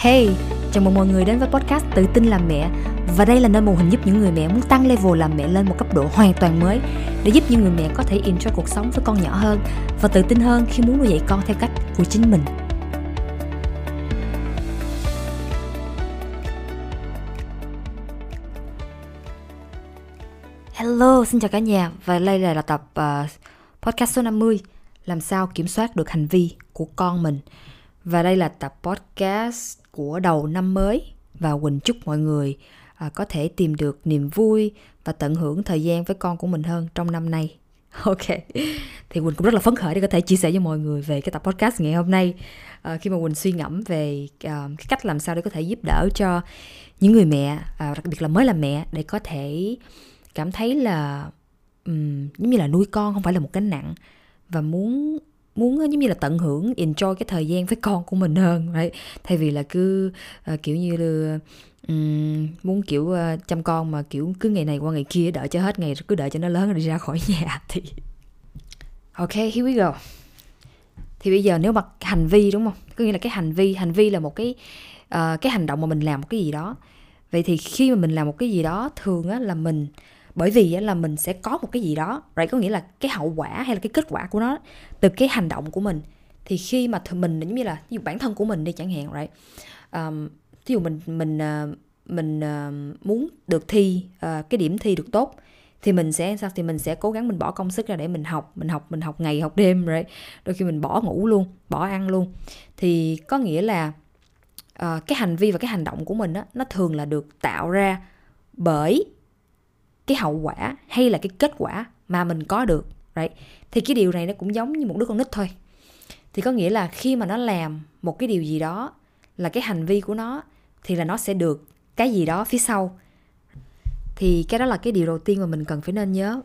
Hey, chào mừng mọi người đến với podcast Tự tin làm mẹ. Và đây là nơi mô hình giúp những người mẹ muốn tăng level làm mẹ lên một cấp độ hoàn toàn mới Để giúp những người mẹ có thể enjoy cuộc sống với con nhỏ hơn Và tự tin hơn khi muốn nuôi dạy con theo cách của chính mình. Hello, xin chào cả nhà. Và đây là tập uh, podcast số 50 Làm sao kiểm soát được hành vi của con mình. Và đây là tập podcast của đầu năm mới. Và Quỳnh chúc mọi người à, có thể tìm được niềm vui và tận hưởng thời gian với con của mình hơn trong năm nay. Ok, thì Quỳnh cũng rất là phấn khởi để có thể chia sẻ với mọi người về cái tập podcast ngày hôm nay. À, khi mà Quỳnh suy ngẫm về à, cái cách làm sao để có thể giúp đỡ cho những người mẹ, à, đặc biệt là mới làm mẹ để có thể cảm thấy là um, giống như là nuôi con không phải là một cái nặng. Và muốn muốn ờ, giống như là tận hưởng enjoy cái thời gian với con của mình hơn đấy thay vì là cứ uh, kiểu như là um, muốn kiểu uh, chăm con mà kiểu cứ ngày này qua ngày kia đợi cho hết ngày cứ đợi cho nó lớn rồi đi ra khỏi nhà thì ok here we go. Thì bây giờ nếu mà hành vi đúng không? Có nghĩa là cái hành vi hành vi là một cái uh, cái hành động mà mình làm một cái gì đó. Vậy thì khi mà mình làm một cái gì đó thường á là mình bởi vì là mình sẽ có một cái gì đó right? có nghĩa là cái hậu quả hay là cái kết quả của nó từ cái hành động của mình thì khi mà mình giống như là ví dụ bản thân của mình đi chẳng hạn right? um, ví dụ mình mình uh, mình uh, muốn được thi uh, cái điểm thi được tốt thì mình sẽ sao thì mình sẽ cố gắng mình bỏ công sức ra để mình học mình học mình học ngày học đêm rồi right? đôi khi mình bỏ ngủ luôn bỏ ăn luôn thì có nghĩa là uh, cái hành vi và cái hành động của mình đó nó thường là được tạo ra bởi cái hậu quả hay là cái kết quả mà mình có được, right? thì cái điều này nó cũng giống như một đứa con nít thôi. Thì có nghĩa là khi mà nó làm một cái điều gì đó là cái hành vi của nó thì là nó sẽ được cái gì đó phía sau. Thì cái đó là cái điều đầu tiên mà mình cần phải nên nhớ.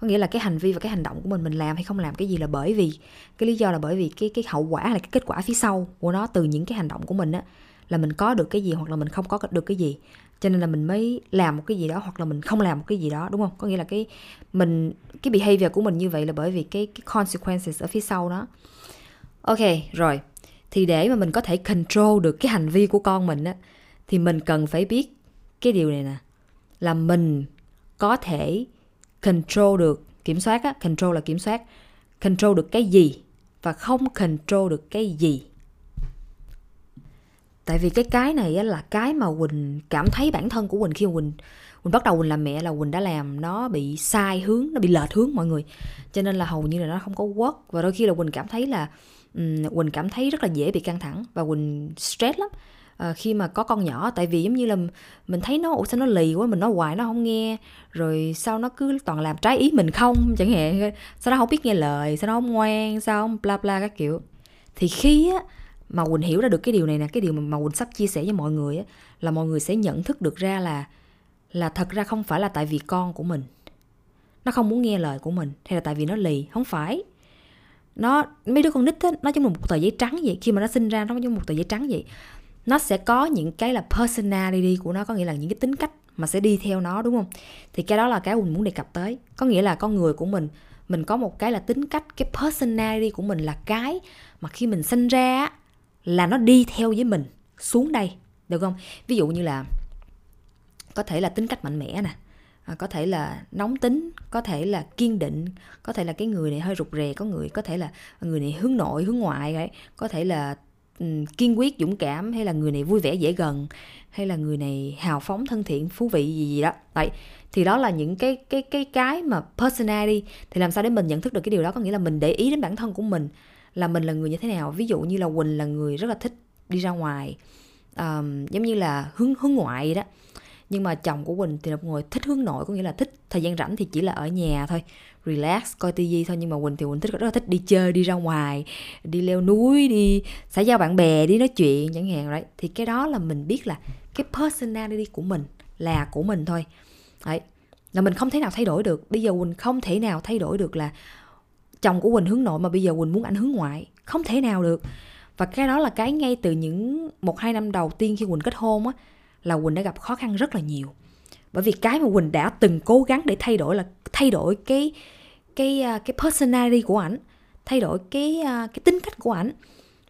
Có nghĩa là cái hành vi và cái hành động của mình mình làm hay không làm cái gì là bởi vì, cái lý do là bởi vì cái cái hậu quả hay là cái kết quả phía sau của nó từ những cái hành động của mình á, là mình có được cái gì hoặc là mình không có được cái gì cho nên là mình mới làm một cái gì đó hoặc là mình không làm một cái gì đó, đúng không? Có nghĩa là cái mình, cái behavior của mình như vậy là bởi vì cái cái consequences ở phía sau đó. Ok, rồi. Thì để mà mình có thể control được cái hành vi của con mình á, thì mình cần phải biết cái điều này nè. Là mình có thể control được kiểm soát á, control là kiểm soát, control được cái gì và không control được cái gì tại vì cái cái này á, là cái mà quỳnh cảm thấy bản thân của quỳnh khi mà quỳnh quỳnh bắt đầu quỳnh làm mẹ là quỳnh đã làm nó bị sai hướng nó bị lệch hướng mọi người. Cho nên là hầu như là nó không có work. Và đôi khi là quỳnh cảm thấy là um, quỳnh cảm thấy rất là dễ bị căng thẳng và quỳnh stress lắm. À, khi mà có con nhỏ tại vì giống như là mình thấy nó ủa sao nó lì quá mình nói hoài nó không nghe rồi sao nó cứ toàn làm trái ý mình không? Chẳng hạn sao nó không biết nghe lời sao nó không ngoan sao không bla bla các kiểu. Thì khi á mà quỳnh hiểu ra được cái điều này nè cái điều mà, mà quỳnh sắp chia sẻ với mọi người á là mọi người sẽ nhận thức được ra là là thật ra không phải là tại vì con của mình. Nó không muốn nghe lời của mình hay là tại vì nó lì. Không phải. Nó mấy đứa con nít á nó giống một tờ giấy trắng vậy. Khi mà nó sinh ra nó giống một tờ giấy trắng vậy. Nó sẽ có những cái là personality của nó có nghĩa là những cái tính cách mà sẽ đi theo nó đúng không? Thì cái đó là cái mình muốn đề cập tới. Có nghĩa là con người của mình mình có một cái là tính cách cái personality của mình là cái mà khi mình sinh ra là nó đi theo với mình xuống đây được không ví dụ như là có thể là tính cách mạnh mẽ nè à, có thể là nóng tính có thể là kiên định có thể là cái người này hơi rụt rè có người có thể là người này hướng nội hướng ngoại ấy. có thể là um, kiên quyết dũng cảm hay là người này vui vẻ dễ gần hay là người này hào phóng thân thiện phú vị gì gì đó vậy thì đó là những cái cái cái cái mà personality thì làm sao để mình nhận thức được cái điều đó có nghĩa là mình để ý đến bản thân của mình là mình là người như thế nào. Ví dụ như là quỳnh là người rất là thích đi ra ngoài um, giống như là hướng hướng ngoại đó. Nhưng mà chồng của quỳnh thì là một người thích hướng nội có nghĩa là thích thời gian rảnh thì chỉ là ở nhà thôi relax coi tivi thôi. Nhưng mà quỳnh thì quỳnh thích rất là thích đi chơi đi ra ngoài đi leo núi đi xã giao bạn bè đi nói chuyện chẳng hạn đấy thì cái đó là mình biết là cái personality của mình là của mình thôi. Đấy là mình không thể nào thay đổi được. Bây giờ quỳnh không thể nào thay đổi được là chồng của quỳnh hướng nội mà bây giờ quỳnh muốn ảnh hướng ngoại. Không thể nào được. Và cái đó là cái ngay từ những một hai năm đầu tiên khi quỳnh kết hôn á, là quỳnh đã gặp khó khăn rất là nhiều. Bởi vì cái mà quỳnh đã từng cố gắng để thay đổi là thay đổi cái cái à, cái personality của ảnh, thay đổi cái à, cái tính cách của ảnh.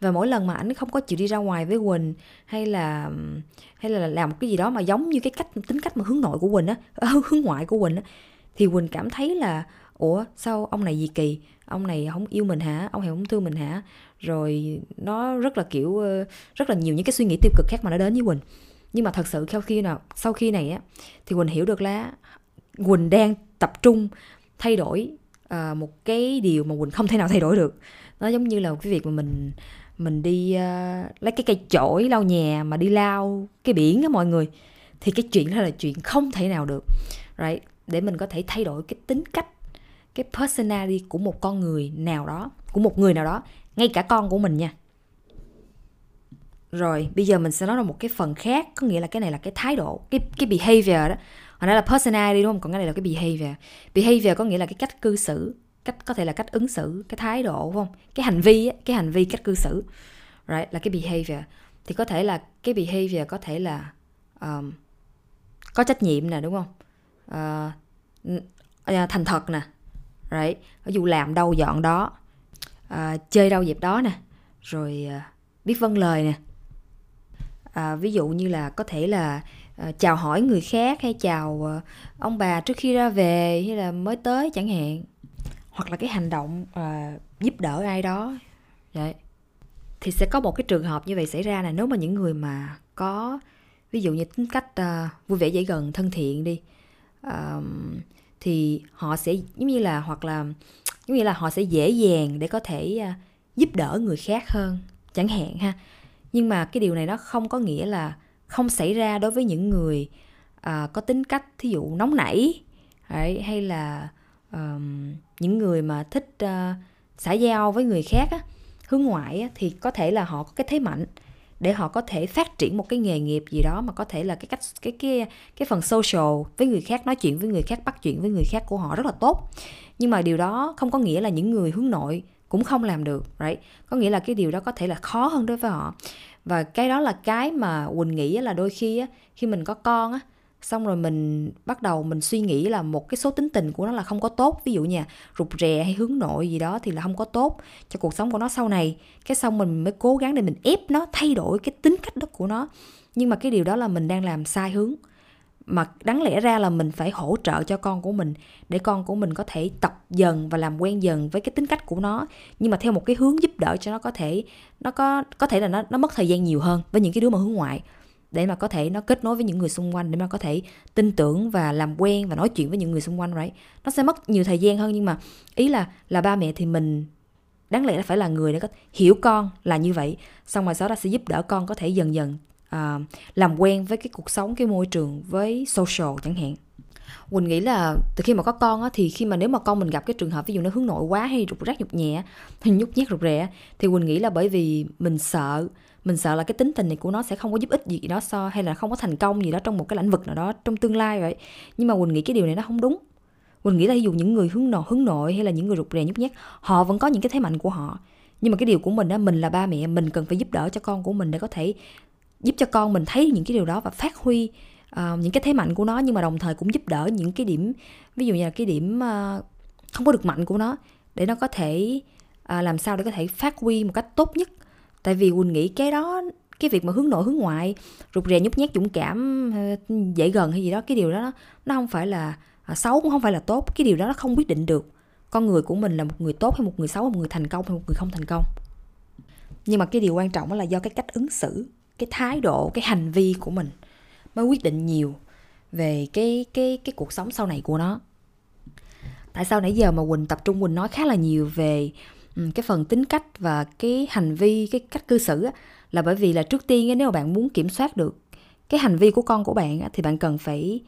Và mỗi lần mà ảnh không có chịu đi ra ngoài với quỳnh hay là hay là làm một cái gì đó mà giống như cái cách, tính cách mà hướng nội của quỳnh á, hướng ngoại của quỳnh á, thì quỳnh cảm thấy là ủa sao ông này gì kỳ? Ông này không yêu mình hả? Ông này không thương mình hả? Rồi nó rất là kiểu ờ, rất là nhiều những cái suy nghĩ tiêu cực khác mà nó đến với quỳnh. Nhưng mà thật sự sau khi nào sau khi này á thì quỳnh hiểu được là quỳnh đang tập trung thay đổi uh, một cái điều mà quỳnh không thể nào thay đổi được. Nó giống như là cái việc mà mình mình đi uh, lấy cái cây chổi lau nhà mà đi lau cái biển á mọi người. Thì cái chuyện đó là chuyện không thể nào được. Right? Để mình có thể thay đổi cái tính cách cái personality của một con người nào đó của một người nào đó ngay cả con của mình nha. Rồi bây giờ mình sẽ nói ra một cái phần khác có nghĩa là cái này là cái thái độ cái cái behavior đó. Hồi nãy là personality đúng không? Còn cái này là cái behavior. Behavior có nghĩa là cái cách cư xử cách có thể là cách ứng xử cái thái độ đúng không? Cái hành vi cái hành vi cách cư xử. Right là cái behavior. Thì có thể là cái behavior có thể là um, có trách nhiệm nè đúng không? Uh, thành thật nè right? Ví dụ làm đâu dọn đó à, chơi đâu dịp đó nè rồi à, biết vâng lời nè. À, ví dụ như là có thể là à, chào hỏi người khác hay chào à, ông bà trước khi ra về hay là mới tới chẳng hạn. Hoặc là cái hành động à, giúp đỡ ai đó. Vậy thì sẽ có một cái trường hợp như vậy xảy ra là nếu mà những người mà có ví dụ như tính cách à, vui vẻ dễ gần thân thiện đi à, thì họ sẽ giống như là hoặc là giống như là họ sẽ dễ dàng để có thể à, giúp đỡ người khác hơn chẳng hạn ha. Nhưng mà cái điều này nó không có nghĩa là không xảy ra đối với những người uh, có tính cách thí dụ nóng nảy hay là um, những người mà thích uh, xã giao với người khác á, hướng ngoại á, thì có thể là họ có cái thế mạnh để họ có thể phát triển một cái nghề nghiệp gì đó mà có thể là cái cách, cái cái cái phần social với người khác, nói chuyện với người khác, bắt chuyện với người khác của họ rất là tốt. Nhưng mà điều đó không có nghĩa là những người hướng nội cũng không làm được, right? Có nghĩa là cái điều đó có thể là khó hơn đối với họ. Và cái đó là cái mà quỳnh nghĩ là đôi khi khi mình có con á xong rồi mình bắt đầu mình suy nghĩ là một cái số tính tình của nó là không có tốt. Ví dụ như rụt rè hay hướng nội gì đó thì là không có tốt cho cuộc sống của nó sau này. Cái xong mình mới cố gắng để mình ép nó thay đổi cái tính cách đó của nó. Nhưng mà cái điều đó là mình đang làm sai hướng. Mà đáng lẽ ra là mình phải hỗ trợ cho con của mình để con của mình có thể tập dần và làm quen dần với cái tính cách của nó. Nhưng mà theo một cái hướng giúp đỡ cho nó có thể, nó có có thể là nó nó mất thời gian nhiều hơn với những cái đứa mà hướng ngoại để mà có thể nó kết nối với những người xung quanh để mà có thể tin tưởng và làm quen và nói chuyện với những người xung quanh right? Nó sẽ mất nhiều thời gian hơn nhưng mà ý là là ba mẹ thì mình đáng lẽ là phải là người để có hiểu con là như vậy. Xong rồi sau đó sẽ giúp đỡ con có thể dần dần uh, làm quen với cái cuộc sống cái môi trường với social chẳng hạn. Quỳnh nghĩ là từ khi mà có con á, thì khi mà nếu mà con mình gặp cái trường hợp ví dụ nó hướng nội quá hay rụt rác nhục nhẹ hay nhút nhát rụt rè thì Quỳnh nghĩ là bởi vì mình sợ mình sợ là cái tính tình này của nó sẽ không có giúp ích gì đó so hay là không có thành công gì đó trong một cái lĩnh vực nào đó trong tương lai vậy. Nhưng mà quỳnh nghĩ cái điều này nó không đúng. Quỳnh nghĩ là ví dụ những người hướng nội hướng nội hay là những người rụt rè nhút nhát họ vẫn có những cái thế mạnh của họ. Nhưng mà cái điều của mình á mình là ba mẹ mình cần phải giúp đỡ cho con của mình để có thể giúp cho con mình thấy những cái điều đó và phát huy uh, những cái thế mạnh của nó nhưng mà đồng thời cũng giúp đỡ những cái điểm ví dụ như là cái điểm uh, không có được mạnh của nó để nó có thể uh, làm sao để có thể phát huy một cách tốt nhất. Tại vì quỳnh nghĩ cái đó cái việc mà hướng nội hướng ngoại rụt rè nhút nhát dũng cảm dễ gần hay gì đó cái điều đó nó không phải là à, xấu cũng không phải là tốt cái điều đó nó không quyết định được. Con người của mình là một người tốt hay một người xấu một người thành công hay một người không thành công. Nhưng mà cái điều quan trọng là do cái cách ứng xử cái thái độ cái hành vi của mình mới quyết định nhiều về cái cái cái cuộc sống sau này của nó. Tại sao nãy giờ mà quỳnh tập trung quỳnh nói khá là nhiều về cái phần tính cách và cái hành vi cái cách cư xử là bởi vì là trước tiên nếu mà bạn muốn kiểm soát được cái hành vi của con của bạn thì bạn cần phải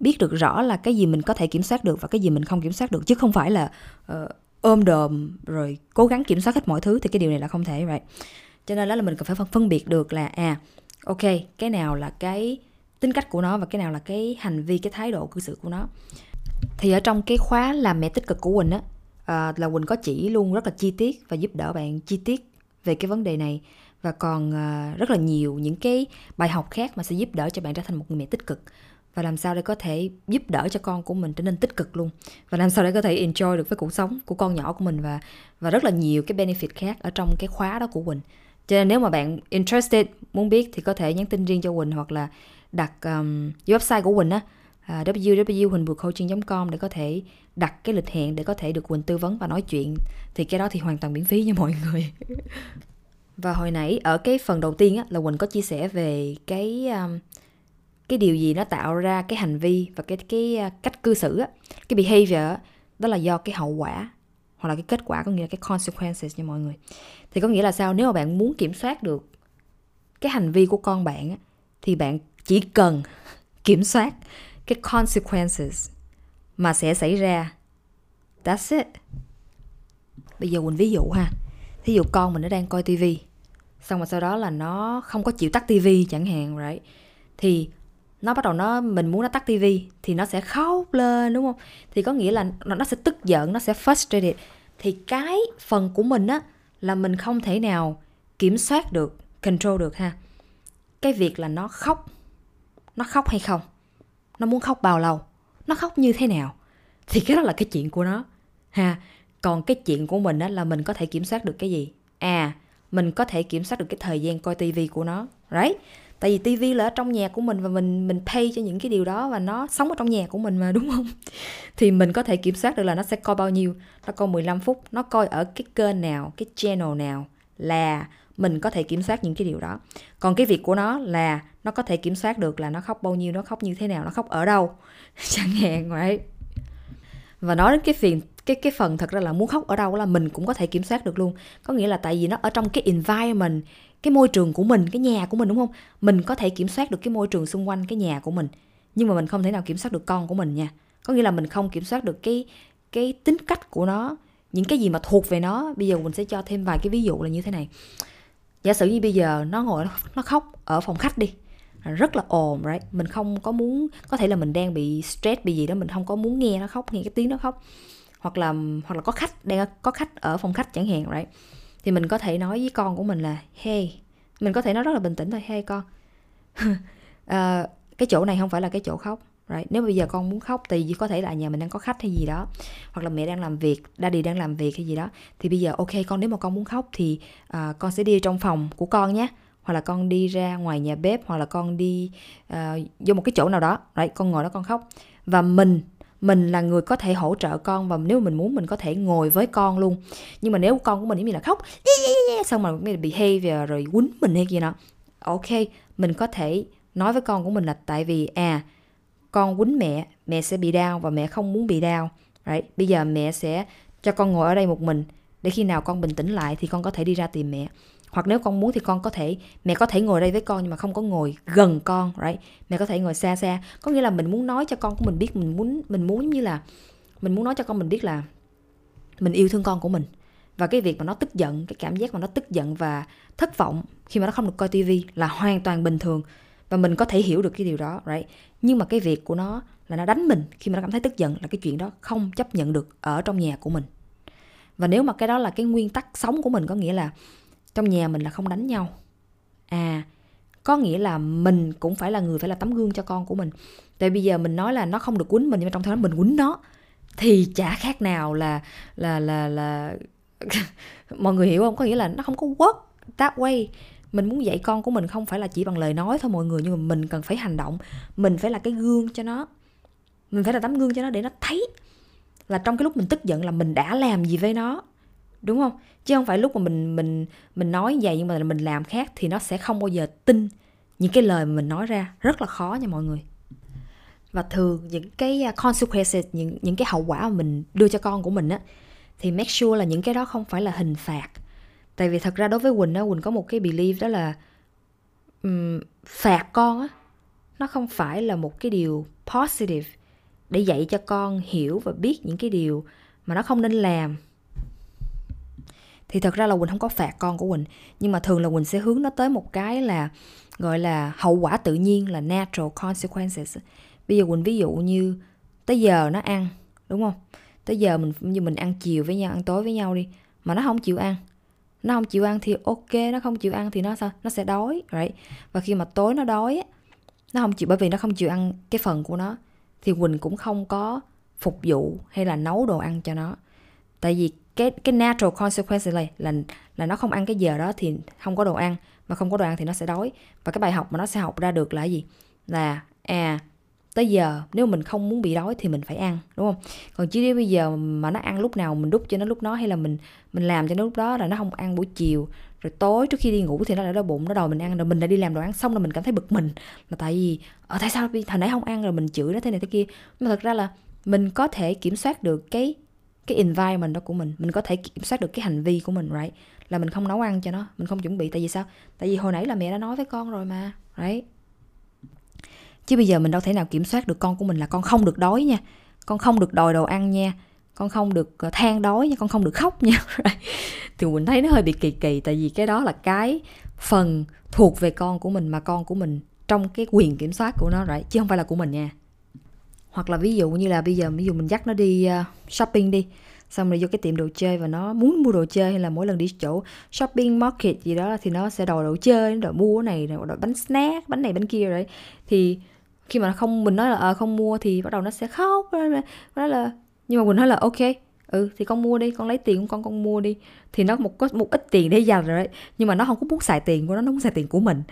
biết được rõ là cái gì mình có thể kiểm soát được và cái gì mình không kiểm soát được chứ không phải là uh, ôm đồm rồi cố gắng kiểm soát hết mọi thứ thì cái điều này là không thể vậy cho nên đó là mình cần phải phân biệt được là à ok cái nào là cái tính cách của nó và cái nào là cái hành vi cái thái độ cư xử của nó. Thì ở trong cái khóa làm mẹ tích cực của quỳnh á à, là quỳnh có chỉ luôn rất là chi tiết và giúp đỡ bạn chi tiết về cái vấn đề này. Và còn à, rất là nhiều những cái bài học khác mà sẽ giúp đỡ cho bạn trở thành một người mẹ tích cực. Và làm sao để có thể giúp đỡ cho con của mình trở nên tích cực luôn. Và làm sao để có thể enjoy được với cuộc sống của con nhỏ của mình và và rất là nhiều cái benefit khác ở trong cái khóa đó của Quỳnh. Cho nên nếu mà bạn interested muốn biết thì có thể nhắn tin riêng cho Quỳnh hoặc là đặt um, website của Quỳnh á à, uh, www.huỳnhvượtcoaching.com để có thể đặt cái lịch hẹn để có thể được Quỳnh tư vấn và nói chuyện. Thì cái đó thì hoàn toàn miễn phí nha mọi người. Và hồi nãy ở cái phần đầu tiên á, là Quỳnh có chia sẻ về cái um, cái điều gì nó tạo ra cái hành vi và cái cái à, cách cư xử á, cái behavior á, đó là do cái hậu quả hoặc là cái kết quả có nghĩa là cái consequences nha mọi người. Thì có nghĩa là sao? Nếu mà bạn muốn kiểm soát được cái hành vi của con bạn á, thì bạn chỉ cần kiểm soát cái consequences mà sẽ xảy ra. That's it. Bây giờ mình ví dụ ha. Thí dụ con mình nó đang coi tivi xong rồi sau đó là nó không có chịu tắt tivi chẳng hạn right? Thì nó bắt đầu nó mình muốn nó tắt tivi thì nó sẽ khóc lên đúng không? Thì có nghĩa là nó, nó sẽ tức giận nó sẽ frustrated. Thì cái phần của mình á là mình không thể nào kiểm soát được control được ha. Cái việc là nó khóc nó khóc hay không? Nó muốn khóc bao lâu? Nó khóc như thế nào? Thì cái đó là cái chuyện của nó. Ha, còn cái chuyện của mình á là mình có thể kiểm soát được cái gì? À mình có thể kiểm soát được cái thời gian coi tivi của nó, right? Tại vì tivi là ở trong nhà của mình và mình mình pay cho những cái điều đó và nó sống ở trong nhà của mình mà, đúng không? Thì mình có thể kiểm soát được là nó sẽ coi bao nhiêu. Nó coi 15 phút, nó coi ở cái kênh nào, cái channel nào là mình có thể kiểm soát những cái điều đó. Còn cái việc của nó là nó có thể kiểm soát được là nó khóc bao nhiêu, nó khóc như thế nào, nó khóc ở đâu. Chẳng hạn vậy. và nói đến cái phiền, cái cái phần thật ra là muốn khóc ở đâu là mình cũng có thể kiểm soát được luôn. Có nghĩa là tại vì nó ở trong cái environment, cái môi trường của mình, cái nhà của mình, đúng không? Mình có thể kiểm soát được cái môi trường xung quanh cái nhà của mình, nhưng mà mình không thể nào kiểm soát được con của mình nha. Có nghĩa là mình không kiểm soát được cái cái tính cách của nó, những cái gì mà thuộc về nó. Bây giờ mình sẽ cho thêm vài cái ví dụ là như thế này giả sử như bây giờ nó ngồi nó khóc ở phòng khách đi rất là ồn right? Mình không có muốn có thể là mình đang bị stress bị gì đó mình không có muốn nghe nó khóc nghe cái tiếng nó khóc. Hoặc là hoặc là có khách đang có khách ở phòng khách chẳng hạn right? Thì mình có thể nói với con của mình là hey mình có thể nói rất là bình tĩnh thôi hey con. Uh, cái chỗ này không phải là cái chỗ khóc right. Nếu bây giờ con muốn khóc thì có thể là nhà mình đang có khách hay gì đó hoặc là mẹ đang làm việc daddy đang làm việc hay gì đó thì bây giờ ok con nếu mà con muốn khóc thì uh, con sẽ đi trong phòng của con nhé. Hoặc là con đi ra ngoài nhà bếp hoặc là con đi uh, vô một cái chỗ nào đó. Right. Con ngồi đó con khóc. Và mình mình là người có thể hỗ trợ con và nếu mình muốn mình có thể ngồi với con luôn. Nhưng mà nếu con của mình giống như là khóc xong mà cái behavior rồi quýnh mình hay gì đó ok mình có thể nói với con của mình là tại vì à con quýnh mẹ mẹ sẽ bị đau và mẹ không muốn bị đau, right? bây giờ mẹ sẽ cho con ngồi ở đây một mình, để khi nào con bình tĩnh lại thì con có thể đi ra tìm mẹ. Hoặc nếu con muốn thì con có thể, mẹ có thể ngồi đây với con nhưng mà không có ngồi gần con, right? Mẹ có thể ngồi xa xa. Có nghĩa là mình muốn nói cho con của mình biết, mình muốn mình muốn như là, mình muốn nói cho con mình biết là mình yêu thương con của mình. Và cái việc mà nó tức giận, cái cảm giác mà nó tức giận và thất vọng khi mà nó không được coi tivi là hoàn toàn bình thường và mình có thể hiểu được cái điều đó, right? Nhưng mà cái việc của nó là nó đánh mình khi mà nó cảm thấy tức giận là cái chuyện đó không chấp nhận được ở trong nhà của mình. Và nếu mà cái đó là cái nguyên tắc sống của mình có nghĩa là trong nhà mình là không đánh nhau. À có nghĩa là mình cũng phải là người phải là tấm gương cho con của mình. Tại bây giờ mình nói là nó không được quýnh mình, nhưng mà trong thời đó mình quýnh nó, thì chả khác nào là là là là mọi người hiểu không? Có nghĩa là nó không có work that way mình muốn dạy con của mình không phải là chỉ bằng lời nói thôi mọi người, nhưng mà mình cần phải hành động. Mình phải là cái gương cho nó. Mình phải là tấm gương cho nó để nó thấy là trong cái lúc mình tức giận là mình đã làm gì với nó. Đúng không? Chứ không phải lúc mà mình mình mình nói vậy nhưng mà mình làm khác thì nó sẽ không bao giờ tin những cái lời mà mình nói ra. Rất là khó nha mọi người. Và thường những cái à, consequences, những những cái hậu quả mà mình đưa cho con của mình á, thì make sure là những cái đó không phải là hình phạt tại vì thật ra đối với quỳnh á quỳnh có một cái belief đó là um, phạt con á nó không phải là một cái điều positive để dạy cho con hiểu và biết những cái điều mà nó không nên làm. Thì thật ra là quỳnh không có phạt con của quỳnh nhưng mà thường là quỳnh sẽ hướng nó tới một cái là gọi là hậu quả tự nhiên là natural consequences bây giờ quỳnh ví dụ như tới giờ nó ăn đúng không? Tới giờ mình như mình ăn chiều với nhau ăn tối với nhau đi mà nó không chịu ăn nó không chịu ăn thì ok, nó không chịu ăn thì nó sao? Nó sẽ đói, right? Và khi mà tối nó đói nó không chịu, bởi vì nó không chịu ăn cái phần của nó, thì quỳnh cũng không có phục vụ hay là nấu đồ ăn cho nó. Tại vì cái cái natural consequence này là là nó không ăn cái giờ đó thì không có đồ ăn, mà không có đồ ăn thì nó sẽ đói. Và cái bài học mà nó sẽ học ra được là gì? Là à tới giờ, nếu mình không muốn bị đói thì mình phải ăn, đúng không? Còn chứ nếu bây giờ mà nó ăn lúc nào mình đút cho nó lúc đó hay là mình mình làm cho nó lúc đó là nó không ăn buổi chiều, rồi tối trước khi đi ngủ thì nó lại đói bụng, nó đòi mình ăn, rồi mình đã đi làm đồ ăn xong rồi mình cảm thấy bực mình. Là tại vì ở tại sao hồi nãy không ăn rồi mình chửi nó thế này thế kia? Nhưng mà thật ra là mình có thể kiểm soát được cái cái environment đó của mình mình có thể kiểm soát được cái hành vi của mình, right? Là mình không nấu ăn cho nó, mình không chuẩn bị, tại vì sao? Tại vì hồi nãy là mẹ đã nói với con rồi mà, right? Chứ bây giờ mình đâu thể nào kiểm soát được con của mình là con không được đói nha. Con không được đòi đồ ăn nha. Con không được ờ, than đói nha. Con không được khóc nha. Thì mình thấy nó hơi bị kỳ kỳ, tại vì cái đó là cái phần thuộc về con của mình mà con của mình trong cái quyền kiểm soát của nó rồi chứ không phải là của mình nha. Hoặc là ví dụ như là bây giờ, ví dụ mình dắt nó đi ờ, shopping đi, xong rồi vô cái tiệm đồ chơi và nó muốn mua đồ chơi hay là mỗi lần đi chỗ shopping market gì đó thì nó sẽ đòi đồ chơi nó đòi mua cái này, đòi bánh snack, bánh này bánh kia rồi thì khi mà không mình nói là à, không mua thì bắt đầu nó sẽ khóc nói là nhưng mà mình nói là ok ừ thì con mua đi con lấy tiền của con con mua đi. Thì nó một có một ít tiền để dành rồi đấy nhưng mà nó không có muốn xài tiền của nó nó muốn xài tiền của mình.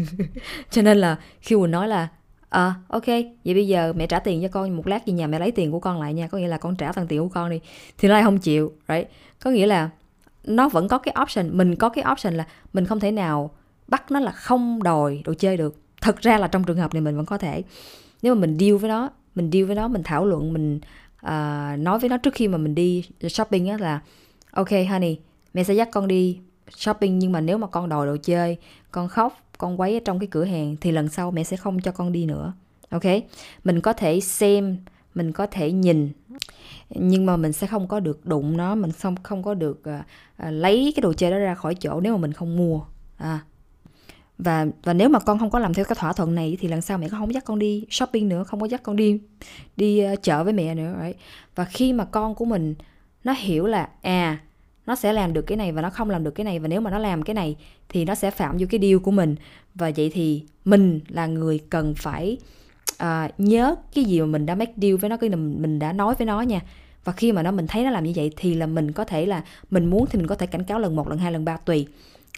Cho nên là khi mình nói là à ok vậy bây giờ mẹ trả tiền cho con một lát về nhà mẹ lấy tiền của con lại nha có nghĩa là con trả thằng tiền của con đi. Thì nó lại không chịu right? Có nghĩa là nó vẫn có cái option mình có cái option là mình không thể nào bắt nó là không đòi đồ chơi được thật ra là trong trường hợp này mình vẫn có thể. Nếu mà mình deal với nó mình deal với nó mình thảo luận mình uh, nói với nó trước khi mà mình đi shopping á là ok honey mẹ sẽ dắt con đi shopping nhưng mà nếu mà con đòi đồ chơi con khóc con quấy ở trong cái cửa hàng thì lần sau mẹ sẽ không cho con đi nữa. Ok? Mình có thể xem mình có thể nhìn nhưng mà mình sẽ không có được đụng nó mình không không có được uh, uh, lấy cái đồ chơi đó ra khỏi chỗ nếu mà mình không mua. À và và nếu mà con không có làm theo cái thỏa thuận này thì lần sau mẹ con không dắt con đi shopping nữa không có dắt con đi đi uh, chợ với mẹ nữa right? và khi mà con của mình nó hiểu là à nó sẽ làm được cái này và nó không làm được cái này và nếu mà nó làm cái này thì nó sẽ phạm vô cái điều của mình. Và vậy thì mình là người cần phải uh, nhớ cái gì mà mình đã make deal với nó cái mình đã nói với nó nha. Và khi mà nó mình thấy nó làm như vậy thì là mình có thể là mình muốn thì mình có thể cảnh cáo lần một lần hai lần ba tùy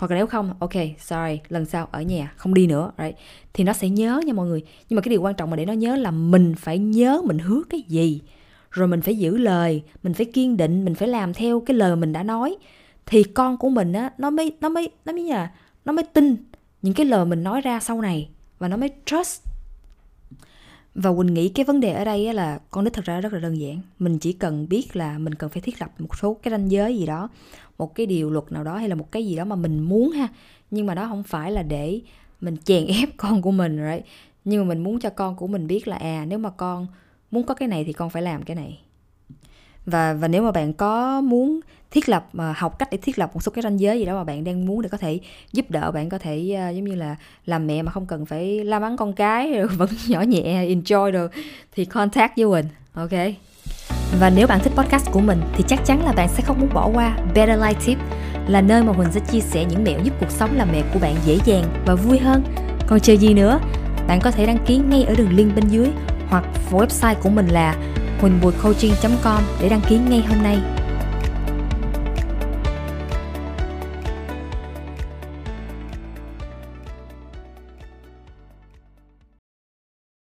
hoặc là nếu không, ok, sorry, lần sau ở nhà, không đi nữa, right? Thì nó sẽ nhớ nha mọi người. Nhưng mà cái điều quan trọng mà để nó nhớ là mình phải nhớ mình hứa cái gì. Rồi mình phải giữ lời, mình phải kiên định, mình phải làm theo cái lời mình đã nói. Thì con của mình á, nó mới nó mới nó mới là nó mới tin những cái lời mình nói ra sau này. Và nó mới trust và Quỳnh nghĩ cái vấn đề ở đây là con nít thật ra rất là đơn giản. Mình chỉ cần biết là mình cần phải thiết lập một số cái ranh giới gì đó, một cái điều luật nào đó hay là một cái gì đó mà mình muốn ha. Nhưng mà đó không phải là để mình chèn ép con của mình rồi right? Nhưng mà mình muốn cho con của mình biết là à nếu mà con muốn có cái này thì con phải làm cái này. Và và nếu mà bạn có muốn thiết lập mà học cách để thiết lập một số cái ranh giới gì đó mà bạn đang muốn để có thể giúp đỡ bạn có thể uh, giống như là làm mẹ mà không cần phải la mắng con cái rồi vẫn nhỏ nhẹ enjoy được thì contact với mình ok và nếu bạn thích podcast của mình thì chắc chắn là bạn sẽ không muốn bỏ qua Better Life Tip là nơi mà Huỳnh sẽ chia sẻ những mẹo giúp cuộc sống làm mẹ của bạn dễ dàng và vui hơn. Còn chờ gì nữa? Bạn có thể đăng ký ngay ở đường link bên dưới hoặc website của mình là huỳnhbùicoaching.com để đăng ký ngay hôm nay.